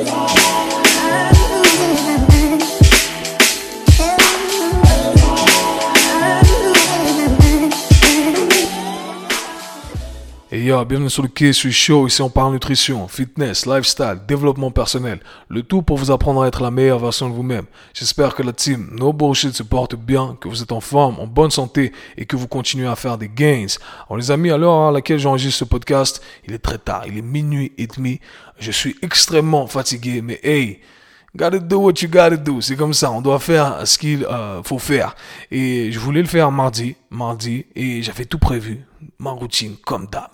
Et yo, bienvenue sur le suis chaud, ici on parle nutrition, fitness, lifestyle, développement personnel, le tout pour vous apprendre à être la meilleure version de vous-même. J'espère que la team No Bullshit se porte bien, que vous êtes en forme, en bonne santé et que vous continuez à faire des gains. Alors les amis, à l'heure à laquelle j'enregistre ce podcast, il est très tard, il est minuit et demi, je suis extrêmement fatigué, mais hey, Gotta do what you gotta do. C'est comme ça. On doit faire ce qu'il euh, faut faire. Et je voulais le faire mardi, mardi, et j'avais tout prévu. Ma routine, comme d'hab.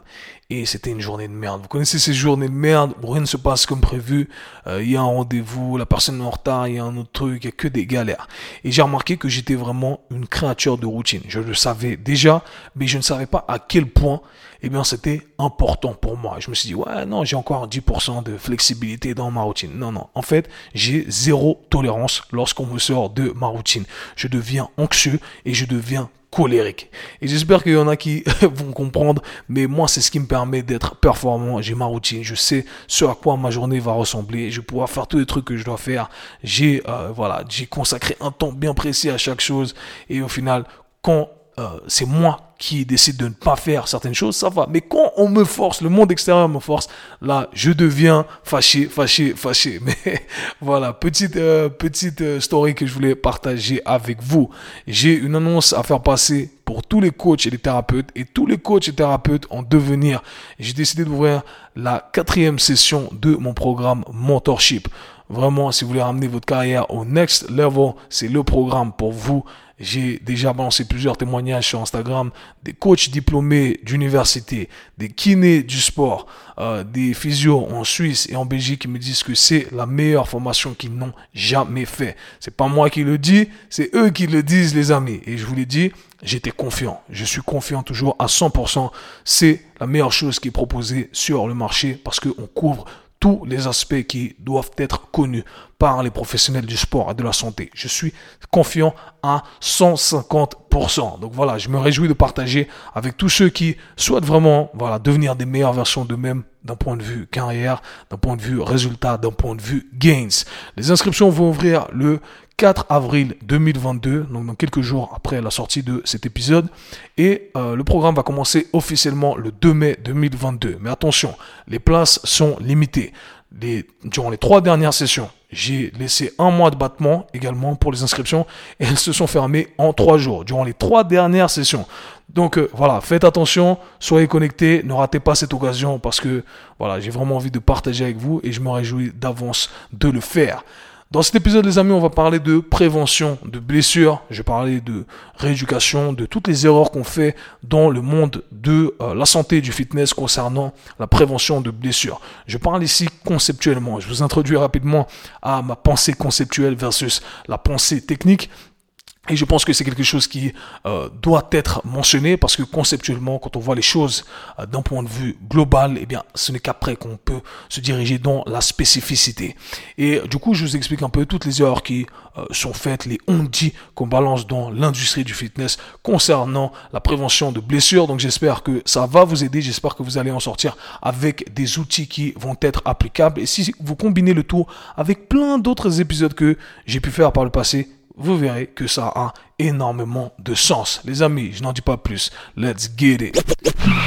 Et c'était une journée de merde. Vous connaissez ces journées de merde où rien ne se passe comme prévu. Euh, il y a un rendez-vous, la personne est en retard, il y a un autre truc, il y a que des galères. Et j'ai remarqué que j'étais vraiment une créature de routine. Je le savais déjà, mais je ne savais pas à quel point eh bien, c'était important pour moi. Je me suis dit, ouais, non, j'ai encore 10% de flexibilité dans ma routine. Non, non. En fait, j'ai zéro tolérance lorsqu'on me sort de ma routine. Je deviens anxieux et je deviens colérique. Et j'espère qu'il y en a qui vont comprendre, mais moi, c'est ce qui me permet d'être performant. J'ai ma routine, je sais ce à quoi ma journée va ressembler, je vais pouvoir faire tous les trucs que je dois faire. J'ai, euh, voilà, j'ai consacré un temps bien précis à chaque chose. Et au final, quand euh, c'est moi qui décide de ne pas faire certaines choses, ça va. Mais quand on me force, le monde extérieur me force, là, je deviens fâché, fâché, fâché. Mais voilà, petite euh, petite euh, story que je voulais partager avec vous. J'ai une annonce à faire passer pour tous les coachs et les thérapeutes et tous les coachs et thérapeutes en devenir. J'ai décidé d'ouvrir la quatrième session de mon programme Mentorship. Vraiment, si vous voulez ramener votre carrière au next level, c'est le programme pour vous. J'ai déjà balancé plusieurs témoignages sur Instagram des coachs diplômés d'université, des kinés du sport, euh, des physios en Suisse et en Belgique qui me disent que c'est la meilleure formation qu'ils n'ont jamais fait. C'est pas moi qui le dis, c'est eux qui le disent, les amis. Et je vous l'ai dit, j'étais confiant. Je suis confiant toujours à 100%. C'est la meilleure chose qui est proposée sur le marché parce qu'on couvre tous les aspects qui doivent être connus par les professionnels du sport et de la santé. Je suis confiant à 150%. Donc voilà, je me réjouis de partager avec tous ceux qui souhaitent vraiment voilà, devenir des meilleures versions d'eux-mêmes d'un point de vue carrière, d'un point de vue résultat, d'un point de vue gains. Les inscriptions vont ouvrir le 4 avril 2022, donc dans quelques jours après la sortie de cet épisode. Et euh, le programme va commencer officiellement le 2 mai 2022. Mais attention, les places sont limitées. Les, durant les trois dernières sessions, j'ai laissé un mois de battement également pour les inscriptions et elles se sont fermées en trois jours durant les trois dernières sessions. Donc euh, voilà, faites attention, soyez connectés, ne ratez pas cette occasion parce que voilà, j'ai vraiment envie de partager avec vous et je me réjouis d'avance de le faire. Dans cet épisode, les amis, on va parler de prévention de blessures. Je vais parler de rééducation, de toutes les erreurs qu'on fait dans le monde de euh, la santé et du fitness concernant la prévention de blessures. Je parle ici conceptuellement. Je vous introduis rapidement à ma pensée conceptuelle versus la pensée technique. Et je pense que c'est quelque chose qui euh, doit être mentionné parce que conceptuellement, quand on voit les choses euh, d'un point de vue global, eh bien, ce n'est qu'après qu'on peut se diriger dans la spécificité. Et du coup, je vous explique un peu toutes les erreurs qui euh, sont faites, les on-dit qu'on balance dans l'industrie du fitness concernant la prévention de blessures. Donc, j'espère que ça va vous aider. J'espère que vous allez en sortir avec des outils qui vont être applicables. Et si vous combinez le tout avec plein d'autres épisodes que j'ai pu faire par le passé, vous verrez que ça a énormément de sens. Les amis, je n'en dis pas plus. Let's get it.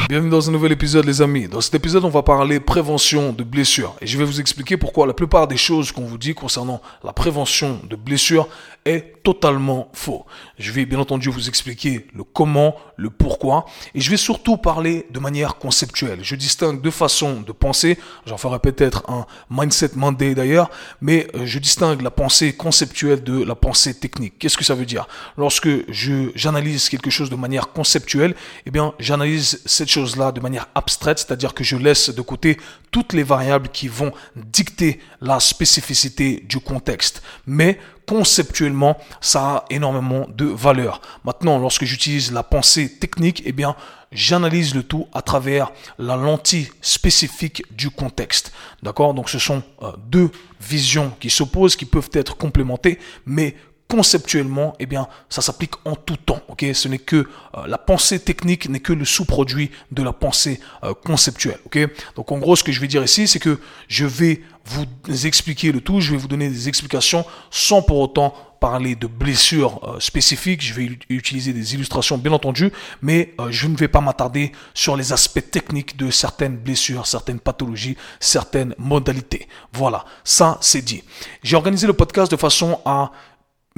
Bienvenue dans un nouvel épisode, les amis. Dans cet épisode, on va parler prévention de blessures. Et je vais vous expliquer pourquoi la plupart des choses qu'on vous dit concernant la prévention de blessures est totalement faux. Je vais bien entendu vous expliquer le comment, le pourquoi. Et je vais surtout parler de manière conceptuelle. Je distingue deux façons de penser. J'en ferai peut-être un Mindset Monday d'ailleurs. Mais euh, je distingue la pensée conceptuelle de la pensée technique. Qu'est-ce que ça veut dire? Lorsque je j'analyse quelque chose de manière conceptuelle, eh bien, j'analyse cette chose-là de manière abstraite, c'est-à-dire que je laisse de côté toutes les variables qui vont dicter la spécificité du contexte. Mais conceptuellement, ça a énormément de valeur. Maintenant, lorsque j'utilise la pensée technique, eh bien, j'analyse le tout à travers la lentille spécifique du contexte. D'accord? Donc ce sont euh, deux visions qui s'opposent, qui peuvent être complémentées, mais conceptuellement, eh bien, ça s'applique en tout temps. Ok, ce n'est que euh, la pensée technique n'est que le sous-produit de la pensée euh, conceptuelle. Ok, donc en gros, ce que je vais dire ici, c'est que je vais vous expliquer le tout, je vais vous donner des explications sans pour autant parler de blessures euh, spécifiques, je vais utiliser des illustrations bien entendu, mais je ne vais pas m'attarder sur les aspects techniques de certaines blessures, certaines pathologies, certaines modalités. Voilà, ça c'est dit. J'ai organisé le podcast de façon à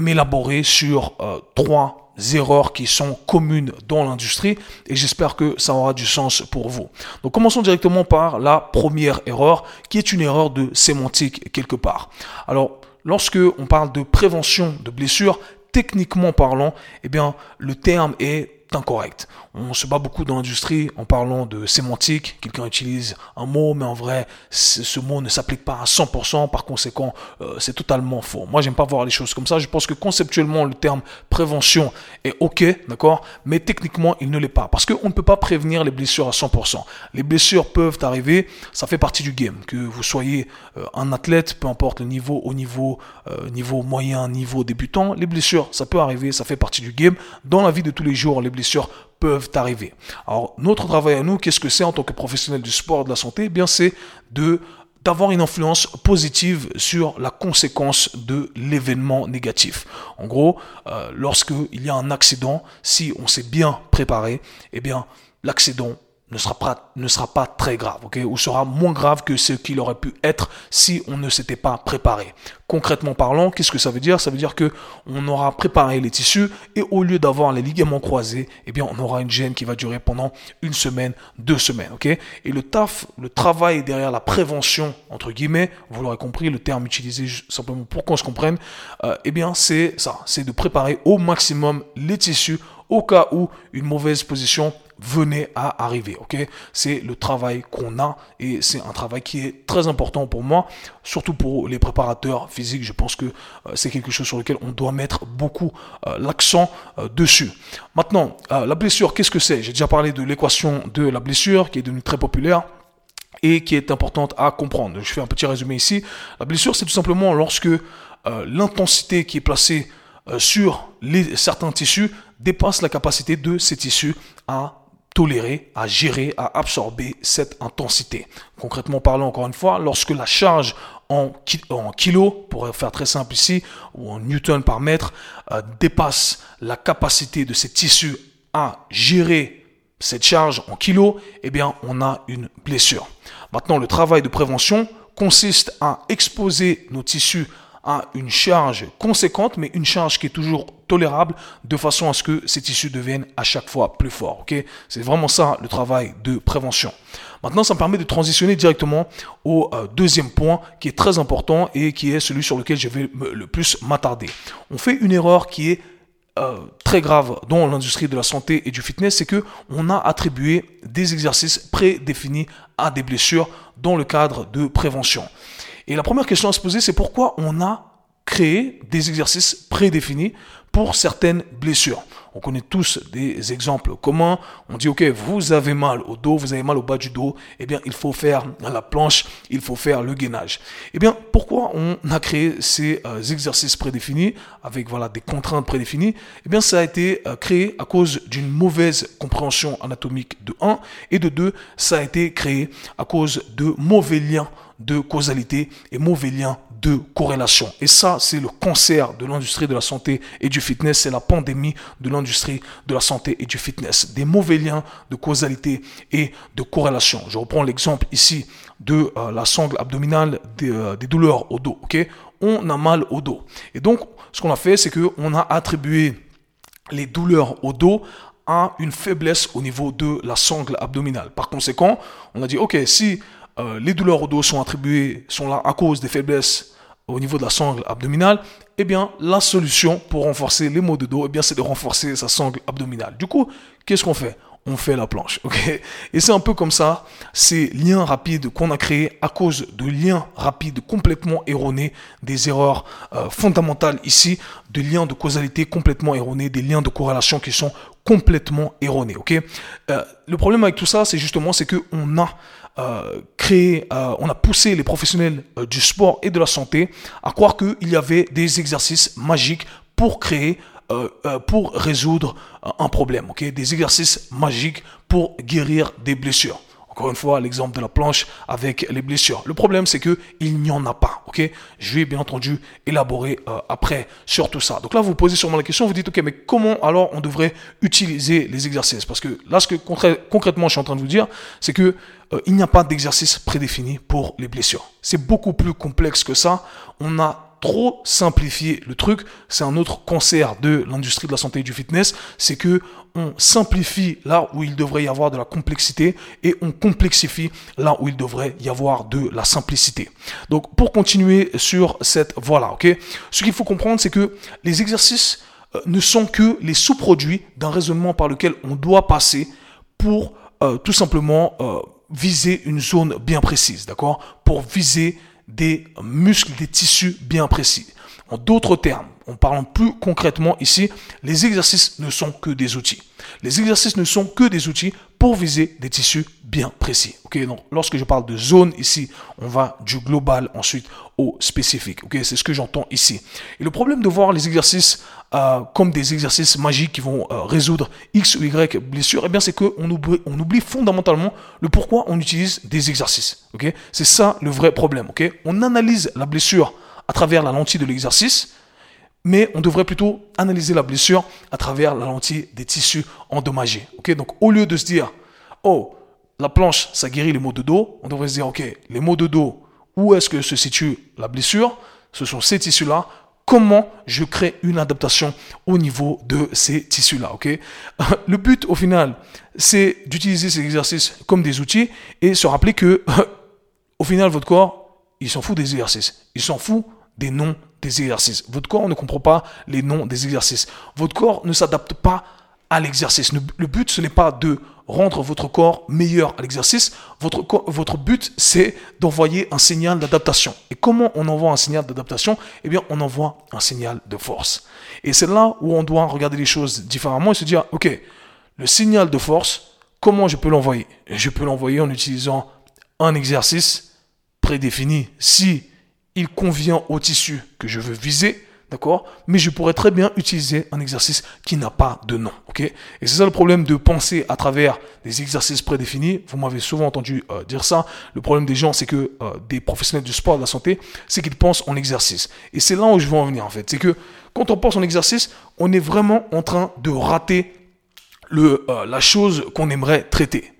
m'élaborer sur euh, trois erreurs qui sont communes dans l'industrie et j'espère que ça aura du sens pour vous. Donc commençons directement par la première erreur qui est une erreur de sémantique quelque part. Alors lorsque on parle de prévention de blessures, techniquement parlant, eh bien le terme est incorrect. On se bat beaucoup dans l'industrie en parlant de sémantique. Quelqu'un utilise un mot, mais en vrai, ce mot ne s'applique pas à 100%. Par conséquent, euh, c'est totalement faux. Moi, j'aime pas voir les choses comme ça. Je pense que conceptuellement, le terme prévention est OK, d'accord, mais techniquement, il ne l'est pas. Parce qu'on ne peut pas prévenir les blessures à 100%. Les blessures peuvent arriver, ça fait partie du game. Que vous soyez euh, un athlète, peu importe le niveau, au niveau, euh, niveau moyen, niveau débutant, les blessures, ça peut arriver, ça fait partie du game. Dans la vie de tous les jours, les blessures peuvent arriver. Alors, notre travail à nous, qu'est-ce que c'est en tant que professionnel du sport, de la santé? Eh bien, c'est de d'avoir une influence positive sur la conséquence de l'événement négatif. En gros, euh, lorsqu'il y a un accident, si on s'est bien préparé, eh bien, l'accident ne sera pas, très grave, ok, ou sera moins grave que ce qu'il aurait pu être si on ne s'était pas préparé. Concrètement parlant, qu'est-ce que ça veut dire? Ça veut dire que on aura préparé les tissus et au lieu d'avoir les ligaments croisés, eh bien, on aura une gêne qui va durer pendant une semaine, deux semaines, ok? Et le taf, le travail derrière la prévention entre guillemets, vous l'aurez compris, le terme utilisé simplement pour qu'on se comprenne, euh, eh bien, c'est ça, c'est de préparer au maximum les tissus au cas où une mauvaise position venait à arriver. Ok, c'est le travail qu'on a et c'est un travail qui est très important pour moi, surtout pour les préparateurs physiques. Je pense que euh, c'est quelque chose sur lequel on doit mettre beaucoup euh, l'accent euh, dessus. Maintenant, la blessure, qu'est-ce que c'est? J'ai déjà parlé de l'équation de la blessure qui est devenue très populaire et qui est importante à comprendre. Je fais un petit résumé ici. La blessure, c'est tout simplement lorsque l'intensité qui est placée sur certains tissus dépasse la capacité de ces tissus à tolérer, à gérer, à absorber cette intensité. Concrètement parlant, encore une fois, lorsque la charge en, kilos, pour faire très simple ici, ou en newton par mètre, euh, dépasse la capacité de ces tissus à gérer cette charge en kilos, eh bien, on a une blessure. Maintenant, le travail de prévention consiste à exposer nos tissus à une charge conséquente, mais une charge qui est toujours tolérable, de façon à ce que ces tissus deviennent à chaque fois plus forts. C'est vraiment ça le travail de prévention. Maintenant, ça me permet de transitionner directement au euh, deuxième point qui est très important et qui est celui sur lequel je vais le plus m'attarder. On fait une erreur qui est euh, très grave dans l'industrie de la santé et du fitness, c'est que on a attribué des exercices prédéfinis à des blessures dans le cadre de prévention. Et la première question à se poser, c'est pourquoi on a créé des exercices prédéfinis pour certaines blessures. On connaît tous des exemples communs. On dit, OK, vous avez mal au dos, vous avez mal au bas du dos, eh bien, il faut faire la planche, il faut faire le gainage. Eh bien, pourquoi on a créé ces euh, exercices prédéfinis avec, des contraintes prédéfinies? Eh bien, ça a été euh, créé à cause d'une mauvaise compréhension anatomique de 1 et de 2, ça a été créé à cause de mauvais liens de causalité et mauvais liens de corrélation. Et ça, c'est le cancer de l'industrie de la santé et du fitness. C'est la pandémie de l'industrie de la santé et du fitness. Des mauvais liens de causalité et de corrélation. Je reprends l'exemple ici de euh, la sangle abdominale euh, des, douleurs au dos. On a mal au dos. Et donc, ce qu'on a fait, c'est que on a attribué les douleurs au dos à une faiblesse au niveau de la sangle abdominale. Par conséquent, on a dit, ok, si euh, les douleurs au dos sont attribuées, sont là à cause des faiblesses au niveau de la sangle abdominale, eh bien, la solution pour renforcer les maux de dos, eh bien, c'est de renforcer sa sangle abdominale. Du coup, qu'est-ce qu'on fait? On fait la planche. Et c'est un peu comme ça, ces liens rapides qu'on a créés à cause de liens rapides complètement erronés, des erreurs euh, fondamentales ici, de liens de causalité complètement erronés, des liens de corrélation qui sont complètement erronés. ok? Euh, le problème avec tout ça, c'est justement c'est que on a euh, créé, euh, on a poussé les professionnels du sport et de la santé à croire qu'il y avait des exercices magiques pour créer pour résoudre un problème, Des exercices magiques pour guérir des blessures. Encore une fois, l'exemple de la planche avec les blessures. Le problème, c'est que il n'y en a pas. Ok? Je vais bien entendu élaborer euh, après sur tout ça. Donc là, vous posez sûrement la question, vous dites, ok, mais comment alors on devrait utiliser les exercices? Parce que là, ce que concrètement, je suis en train de vous dire, c'est que il n'y a pas d'exercice prédéfini pour les blessures. C'est beaucoup plus complexe que ça. On a trop simplifier le truc. C'est un autre concert de l'industrie de la santé et du fitness. C'est que on simplifie là où il devrait y avoir de la complexité et on complexifie là où il devrait y avoir de la simplicité. Donc, pour continuer sur cette voie-là, ok, ce qu'il faut comprendre, c'est que les exercices euh, ne sont que les sous-produits d'un raisonnement par lequel on doit passer pour euh, tout simplement euh, viser une zone bien précise, d'accord? Pour viser des muscles, des tissus bien précis. En d'autres termes, en parlant plus concrètement ici, les exercices ne sont que des outils. Les exercices ne sont que des outils pour viser des tissus bien précis. Lorsque je parle de zone ici, on va du global ensuite au spécifique. C'est ce que j'entends ici. Et le problème de voir les exercices euh, comme des exercices magiques qui vont euh, résoudre X ou Y blessures, eh bien c'est qu'on oublie, on oublie fondamentalement le pourquoi on utilise des exercices. C'est ça le vrai problème. On analyse la blessure à travers la lentille de l'exercice mais on devrait plutôt analyser la blessure à travers la lentille des tissus endommagés. Ok, donc au lieu de se dire, oh, la planche, ça guérit les maux de dos, on devrait se dire, ok, les maux de dos, où est-ce que se situe la blessure? Ce sont ces tissus-là. Comment je crée une adaptation au niveau de ces tissus-là, ok? Le but, au final, c'est d'utiliser ces exercices comme des outils et se rappeler que, au final, votre corps, il s'en fout des exercices. Il s'en fout des noms des exercices. Votre corps ne comprend pas les noms des exercices. Votre corps ne s'adapte pas à l'exercice. Le but, ce n'est pas de rendre votre corps meilleur à l'exercice. Votre, votre but, c'est d'envoyer un signal d'adaptation. Et comment on envoie un signal d'adaptation? Eh bien, on envoie un signal de force. Et c'est là où on doit regarder les choses différemment et se dire, OK, le signal de force, comment je peux l'envoyer? Je peux l'envoyer en utilisant un exercice prédéfini. Si il convient au tissu que je veux viser, d'accord Mais je pourrais très bien utiliser un exercice qui n'a pas de nom, ok? Et c'est ça le problème de penser à travers des exercices prédéfinis. Vous m'avez souvent entendu euh, dire ça. Le problème des gens, c'est que euh, des professionnels du sport, de la santé, c'est qu'ils pensent en exercice. Et c'est là où je veux en venir en fait. C'est que quand on pense en exercice, on est vraiment en train de rater euh, la chose qu'on aimerait traiter.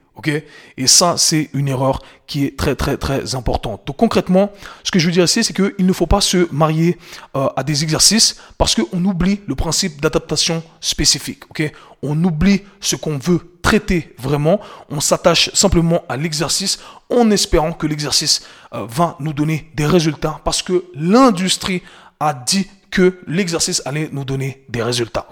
Et ça, c'est une erreur qui est très très très importante. Donc concrètement, ce que je veux dire ici, c'est qu'il ne faut pas se marier euh, à des exercices parce qu'on oublie le principe d'adaptation spécifique. On oublie ce qu'on veut traiter vraiment. On s'attache simplement à l'exercice en espérant que l'exercice euh, va nous donner des résultats parce que l'industrie a dit que l'exercice allait nous donner des résultats.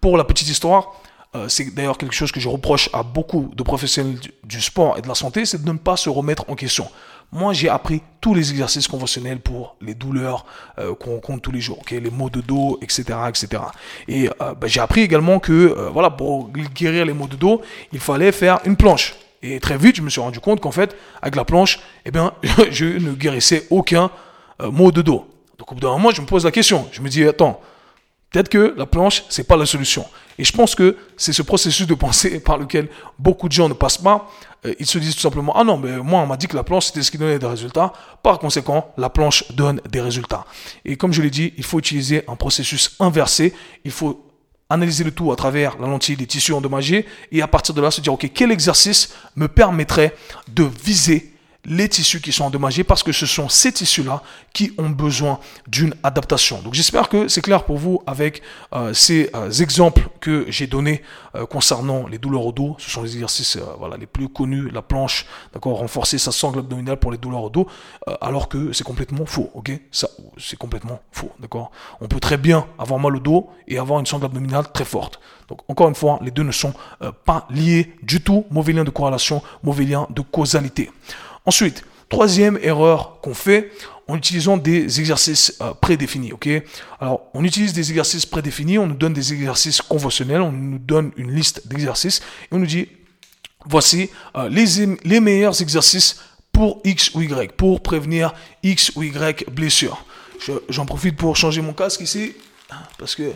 Pour la petite histoire, euh, c'est d'ailleurs quelque chose que je reproche à beaucoup de professionnels du, sport et de la santé, c'est de ne pas se remettre en question. Moi, j'ai appris tous les exercices conventionnels pour les douleurs euh, qu'on rencontre tous les jours, les maux de dos, etc., etc. Et euh, ben, j'ai appris également que, voilà, pour guérir les maux de dos, il fallait faire une planche. Et très vite, je me suis rendu compte qu'en fait, avec la planche, eh bien, je ne guérissais aucun mot de dos. Donc au bout d'un moment, je me pose la question. Je me dis, attends, Peut-être que la planche, c'est pas la solution. Et je pense que c'est ce processus de pensée par lequel beaucoup de gens ne passent pas. Euh, ils se disent tout simplement, ah non, mais moi, on m'a dit que la planche, c'était ce qui donnait des résultats. Par conséquent, la planche donne des résultats. Et comme je l'ai dit, il faut utiliser un processus inversé. Il faut analyser le tout à travers la lentille des tissus endommagés et à partir de là se dire, OK, quel exercice me permettrait de viser les tissus qui sont endommagés parce que ce sont ces tissus-là qui ont besoin d'une adaptation. Donc j'espère que c'est clair pour vous avec euh, ces euh, exemples que j'ai donnés euh, concernant les douleurs au dos. Ce sont les exercices voilà, les plus connus, la planche, d'accord, renforcer sa sangle abdominale pour les douleurs au dos, alors que c'est complètement faux, ok? Ça, c'est complètement faux, d'accord? On peut très bien avoir mal au dos et avoir une sangle abdominale très forte. Donc encore une fois, les deux ne sont pas liés du tout, mauvais lien de corrélation, mauvais lien de causalité. Ensuite, troisième erreur qu'on fait en utilisant des exercices euh, prédéfinis. Alors, on utilise des exercices prédéfinis, on nous donne des exercices conventionnels, on nous donne une liste d'exercices et on nous dit voici euh, les, les meilleurs exercices pour X ou Y, pour prévenir X ou Y blessure. J'en profite pour changer mon casque ici. parce que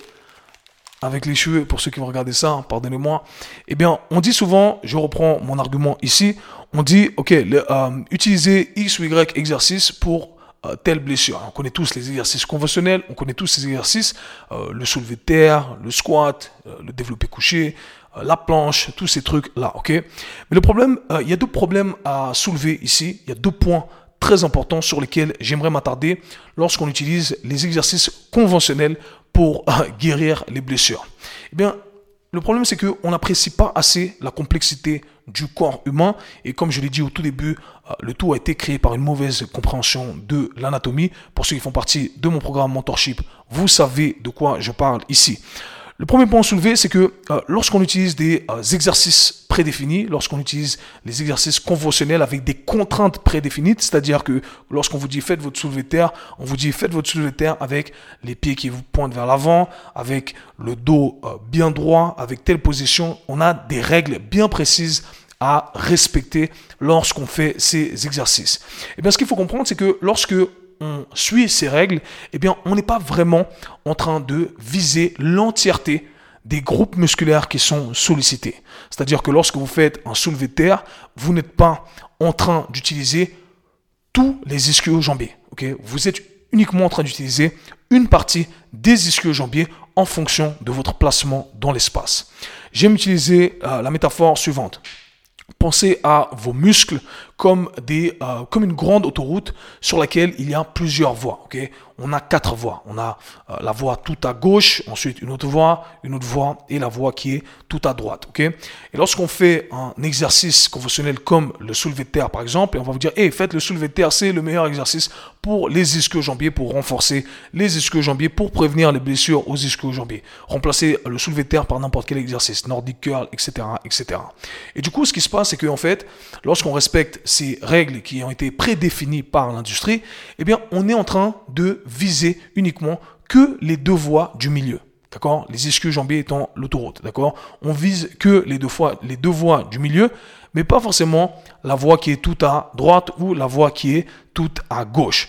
avec les cheveux, pour ceux qui vont regarder ça, hein, pardonnez-moi, eh bien, on dit souvent, je reprends mon argument ici, on dit, ok, euh, utiliser X ou Y exercice pour euh, telle blessure. On connaît tous les exercices conventionnels, on connaît tous ces exercices, euh, le soulevé de terre, le squat, le développé couché, la planche, tous ces trucs-là, ok. Mais le problème, il y a deux problèmes à soulever ici, il y a deux points très importants sur lesquels j'aimerais m'attarder lorsqu'on utilise les exercices conventionnels pour guérir les blessures. Eh bien, le problème, c'est qu'on n'apprécie pas assez la complexité du corps humain. Et comme je l'ai dit au tout début, euh, le tout a été créé par une mauvaise compréhension de l'anatomie. Pour ceux qui font partie de mon programme Mentorship, vous savez de quoi je parle ici. Le premier point à soulever, c'est que euh, lorsqu'on utilise des euh, exercices prédéfinis, lorsqu'on utilise les exercices conventionnels avec des contraintes prédéfinies, c'est-à-dire que lorsqu'on vous dit faites votre soulevé de terre, on vous dit faites votre soulevé de terre avec les pieds qui vous pointent vers l'avant, avec le dos euh, bien droit, avec telle position, on a des règles bien précises à respecter lorsqu'on fait ces exercices. Et eh bien ce qu'il faut comprendre, c'est que lorsque on suit ces règles, eh bien, on n'est pas vraiment en train de viser l'entièreté des groupes musculaires qui sont sollicités. C'est-à-dire que lorsque vous faites un soulevé de terre, vous n'êtes pas en train d'utiliser tous les ischio-jambiers. vous êtes uniquement en train d'utiliser une partie des ischio-jambiers en fonction de votre placement dans l'espace. J'aime utiliser euh, la métaphore suivante. Pensez à vos muscles comme, des, euh, comme une grande autoroute sur laquelle il y a plusieurs voies. ok? On a quatre voies. On a euh, la voie tout à gauche, ensuite une autre voie, une autre voie et la voie qui est tout à droite. ok? Et lorsqu'on fait un exercice conventionnel comme le soulevé de terre par exemple, et on va vous dire, hey, faites le soulevé de terre, c'est le meilleur exercice pour les ischio-jambiers, pour renforcer les ischio-jambiers, pour prévenir les blessures aux ischio-jambiers. Remplacer le soulevé de terre par n'importe quel exercice, nordic curl, etc., etc. Et du coup, ce qui se passe, c'est qu'en fait, lorsqu'on respecte ces règles qui ont été prédéfinies par l'industrie, eh bien, on est en train de viser uniquement que les deux voies du milieu. D'accord? Les ischio-jambiers étant l'autoroute. D'accord? On vise que les deux, fois, les deux voies du milieu, mais pas forcément la voie qui est tout à droite ou la voie qui est toute à gauche.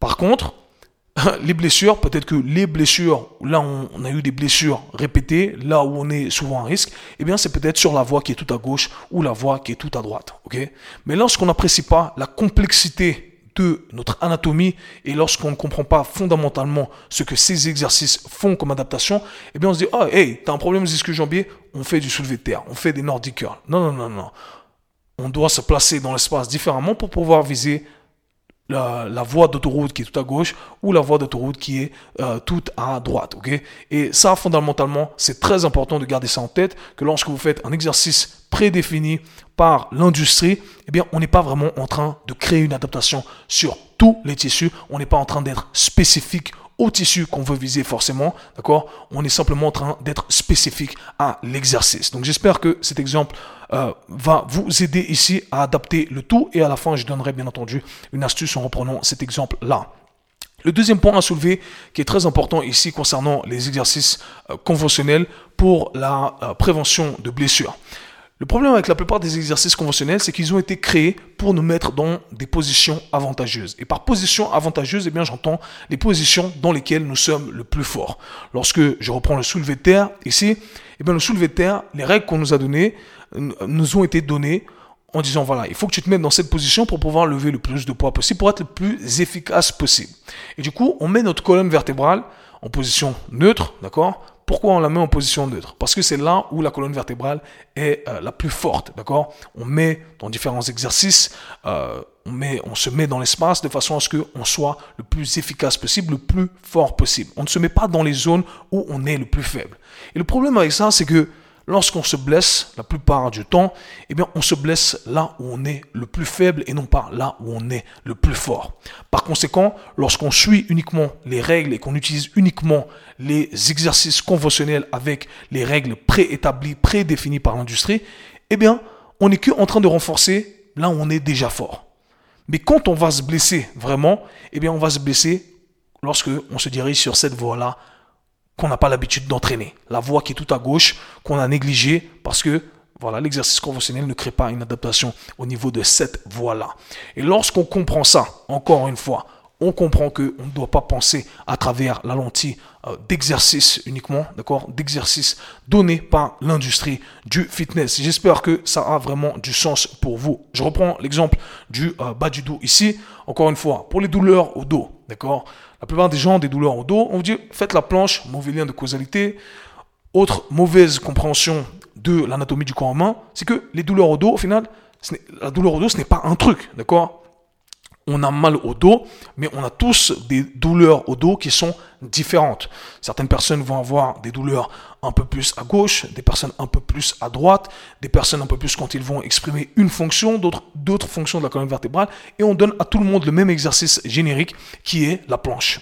Par contre, les blessures, peut-être que les blessures, là où on a eu des blessures répétées, là où on est souvent à risque, eh bien c'est peut-être sur la voie qui est tout à gauche ou la voie qui est tout à droite. Mais lorsqu'on n'apprécie pas la complexité de notre anatomie et lorsqu'on ne comprend pas fondamentalement ce que ces exercices font comme adaptation, eh bien on se dit, oh hey, t'as un problème disque jambier, on fait du soulevé de terre, on fait des nordic curls. Non, non, non, non. On doit se placer dans l'espace différemment pour pouvoir viser la, voie d'autoroute qui est tout à gauche ou la voie d'autoroute qui est euh, toute à droite. Et ça, fondamentalement, c'est très important de garder ça en tête, que lorsque vous faites un exercice prédéfini par l'industrie, eh bien, on n'est pas vraiment en train de créer une adaptation sur tous les tissus. On n'est pas en train d'être spécifique au tissu qu'on veut viser forcément, d'accord? On est simplement en train d'être spécifique à l'exercice. Donc j'espère que cet exemple euh, va vous aider ici à adapter le tout et à la fin je donnerai bien entendu une astuce en reprenant cet exemple-là. Le deuxième point à soulever qui est très important ici concernant les exercices euh, conventionnels pour la euh, prévention de blessures. Le problème avec la plupart des exercices conventionnels, c'est qu'ils ont été créés pour nous mettre dans des positions avantageuses. Et par position avantageuse, eh bien, j'entends les positions dans lesquelles nous sommes le plus forts. Lorsque je reprends le soulevé de terre ici, eh bien, le soulevé de terre, les règles qu'on nous a données, nous ont été données en disant voilà, il faut que tu te mettes dans cette position pour pouvoir lever le plus de poids possible, pour être le plus efficace possible. Et du coup, on met notre colonne vertébrale en position neutre, d'accord? Pourquoi on la met en position neutre? Parce que c'est là où la colonne vertébrale est euh, la plus forte, d'accord? On met dans différents exercices, euh, on, met, on se met dans l'espace de façon à ce qu'on soit le plus efficace possible, le plus fort possible. On ne se met pas dans les zones où on est le plus faible. Et le problème avec ça, c'est que lorsqu'on se blesse, la plupart du temps, eh bien, on se blesse là où on est le plus faible et non pas là où on est le plus fort. Par conséquent, lorsqu'on suit uniquement les règles et qu'on utilise uniquement les exercices conventionnels avec les règles préétablies, prédéfinies par l'industrie, eh bien, on n'est que en train de renforcer là où on est déjà fort. Mais quand on va se blesser vraiment, eh bien, on va se blesser lorsque on se dirige sur cette voie-là qu'on n'a pas l'habitude d'entraîner. La voie qui est tout à gauche, qu'on a négligée parce que voilà, l'exercice conventionnel ne crée pas une adaptation au niveau de cette voie-là. Et lorsqu'on comprend ça, encore une fois, on comprend que on ne doit pas penser à travers la lentille euh, d'exercice uniquement, d'accord, d'exercice donné par l'industrie du fitness. J'espère que ça a vraiment du sens pour vous. Je reprends l'exemple du euh, bas du dos ici. Encore une fois, pour les douleurs au dos, d'accord. La plupart des gens ont des douleurs au dos, on vous dit faites la planche, mauvais lien de causalité. Autre mauvaise compréhension de l'anatomie du corps humain, c'est que les douleurs au dos, au final, la douleur au dos, ce n'est pas un truc, d'accord on a mal au dos, mais on a tous des douleurs au dos qui sont différentes. Certaines personnes vont avoir des douleurs un peu plus à gauche, des personnes un peu plus à droite, des personnes un peu plus quand ils vont exprimer une fonction, d'autres, fonctions de la colonne vertébrale, et on donne à tout le monde le même exercice générique qui est la planche.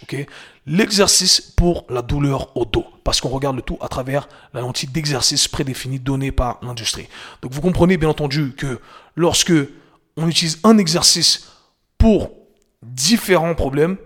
L'exercice pour la douleur au dos, parce qu'on regarde le tout à travers la lentille d'exercice prédéfinie donnée par l'industrie. Donc vous comprenez bien entendu que lorsque on utilise un exercice pour différents problèmes,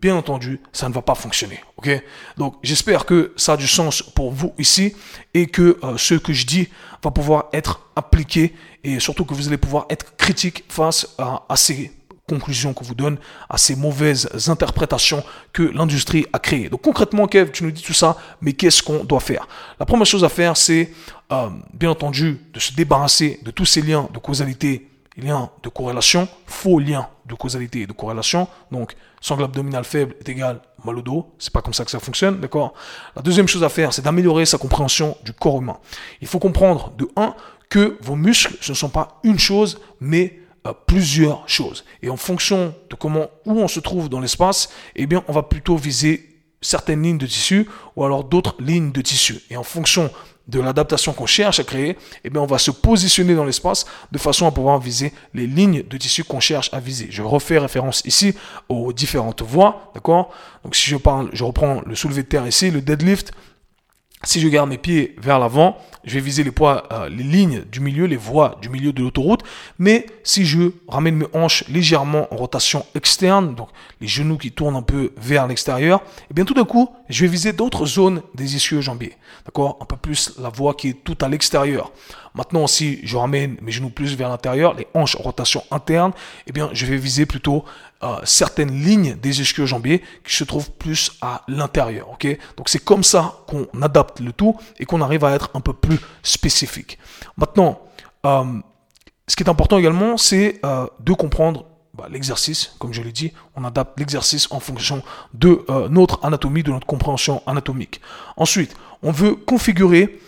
bien entendu, ça ne va pas fonctionner. Ok? Donc, j'espère que ça a du sens pour vous ici et que euh, ce que je dis va pouvoir être appliqué et surtout que vous allez pouvoir être critique face à, ces conclusions qu'on vous donne, à ces mauvaises interprétations que l'industrie a créées. Donc concrètement, Kev, tu nous dis tout ça, mais qu'est-ce qu'on doit faire? La première chose à faire, c'est euh, bien entendu de se débarrasser de tous ces liens de causalité lien de corrélation, faux lien de causalité et de corrélation. Donc, sangle abdominal faible est égal mal au dos. C'est pas comme ça que ça fonctionne, d'accord? La deuxième chose à faire, c'est d'améliorer sa compréhension du corps humain. Il faut comprendre, de un, que vos muscles, ce ne sont pas une chose, mais euh, plusieurs choses. Et en fonction de comment, où on se trouve dans l'espace, eh bien, on va plutôt viser certaines lignes de tissu ou alors d'autres lignes de tissu. Et en fonction de l'adaptation qu'on cherche à créer, eh bien, on va se positionner dans l'espace de façon à pouvoir viser les lignes de tissu qu'on cherche à viser. Je refais référence ici aux différentes voies, d'accord? Donc, si je parle, je reprends le soulevé de terre ici, le deadlift, si je garde mes pieds vers l'avant, je vais viser les poids, euh, les lignes du milieu, les voies du milieu de l'autoroute. Mais si je ramène mes hanches légèrement en rotation externe, donc les genoux qui tournent un peu vers l'extérieur, et eh bien tout d'un coup, je vais viser d'autres zones des ischios jambiers. D'accord? Un peu plus la voie qui est tout à l'extérieur. Maintenant, si je ramène mes genoux plus vers l'intérieur, les hanches en rotation interne, eh bien, je vais viser plutôt euh, certaines lignes des ischio-jambiers qui se trouvent plus à l'intérieur. Ok? Donc, c'est comme ça qu'on adapte le tout et qu'on arrive à être un peu plus spécifique. Maintenant, euh, ce qui est important également, c'est euh, de comprendre bah, l'exercice, comme je l'ai dit, on adapte l'exercice en fonction de notre anatomie, de notre compréhension anatomique. Ensuite, on veut configurer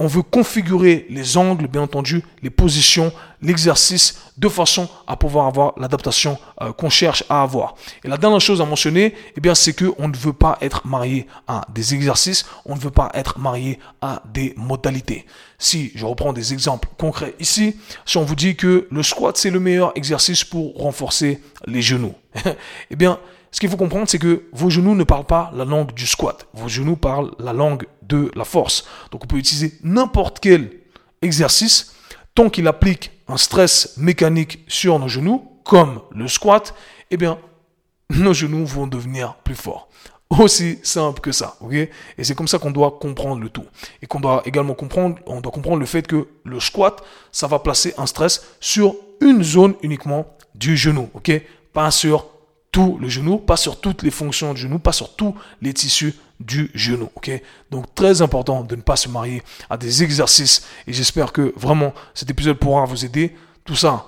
on veut configurer les angles, bien entendu, les positions, l'exercice, de façon à pouvoir avoir l'adaptation euh, qu'on cherche à avoir. Et la dernière chose à mentionner, eh bien, c'est que on ne veut pas être marié à des exercices, on ne veut pas être marié à des modalités. Si je reprends des exemples concrets ici, si on vous dit que le squat c'est le meilleur exercice pour renforcer les genoux, eh bien, ce qu'il faut comprendre, c'est que vos genoux ne parlent pas la langue du squat. Vos genoux parlent la langue de la force. Donc on peut utiliser n'importe quel exercice tant qu'il applique un stress mécanique sur nos genoux, comme le squat, eh bien, nos genoux vont devenir plus forts. Aussi simple que ça, Et c'est comme ça qu'on doit comprendre le tout. Et qu'on doit également comprendre, on doit comprendre le fait que le squat, ça va placer un stress sur une zone uniquement du genou, Pas sur tout le genou, pas sur toutes les fonctions du genou, pas sur tous les tissus du genou. ok? Donc très important de ne pas se marier à des exercices et j'espère que vraiment cet épisode pourra vous aider. Tout ça,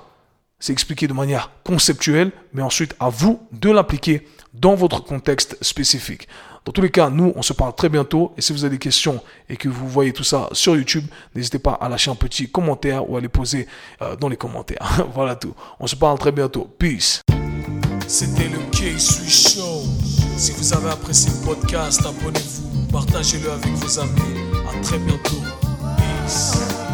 c'est expliqué de manière conceptuelle, mais ensuite à vous de l'appliquer dans votre contexte spécifique. Dans tous les cas, nous, on se parle très bientôt. Et si vous avez des questions et que vous voyez tout ça sur YouTube, n'hésitez pas à lâcher un petit commentaire ou à les poser euh, dans les commentaires. voilà tout. On se parle très bientôt. Peace. C'était le K-Sui Show. Si vous avez apprécié le podcast, abonnez-vous, partagez-le avec vos amis. À très bientôt. Peace.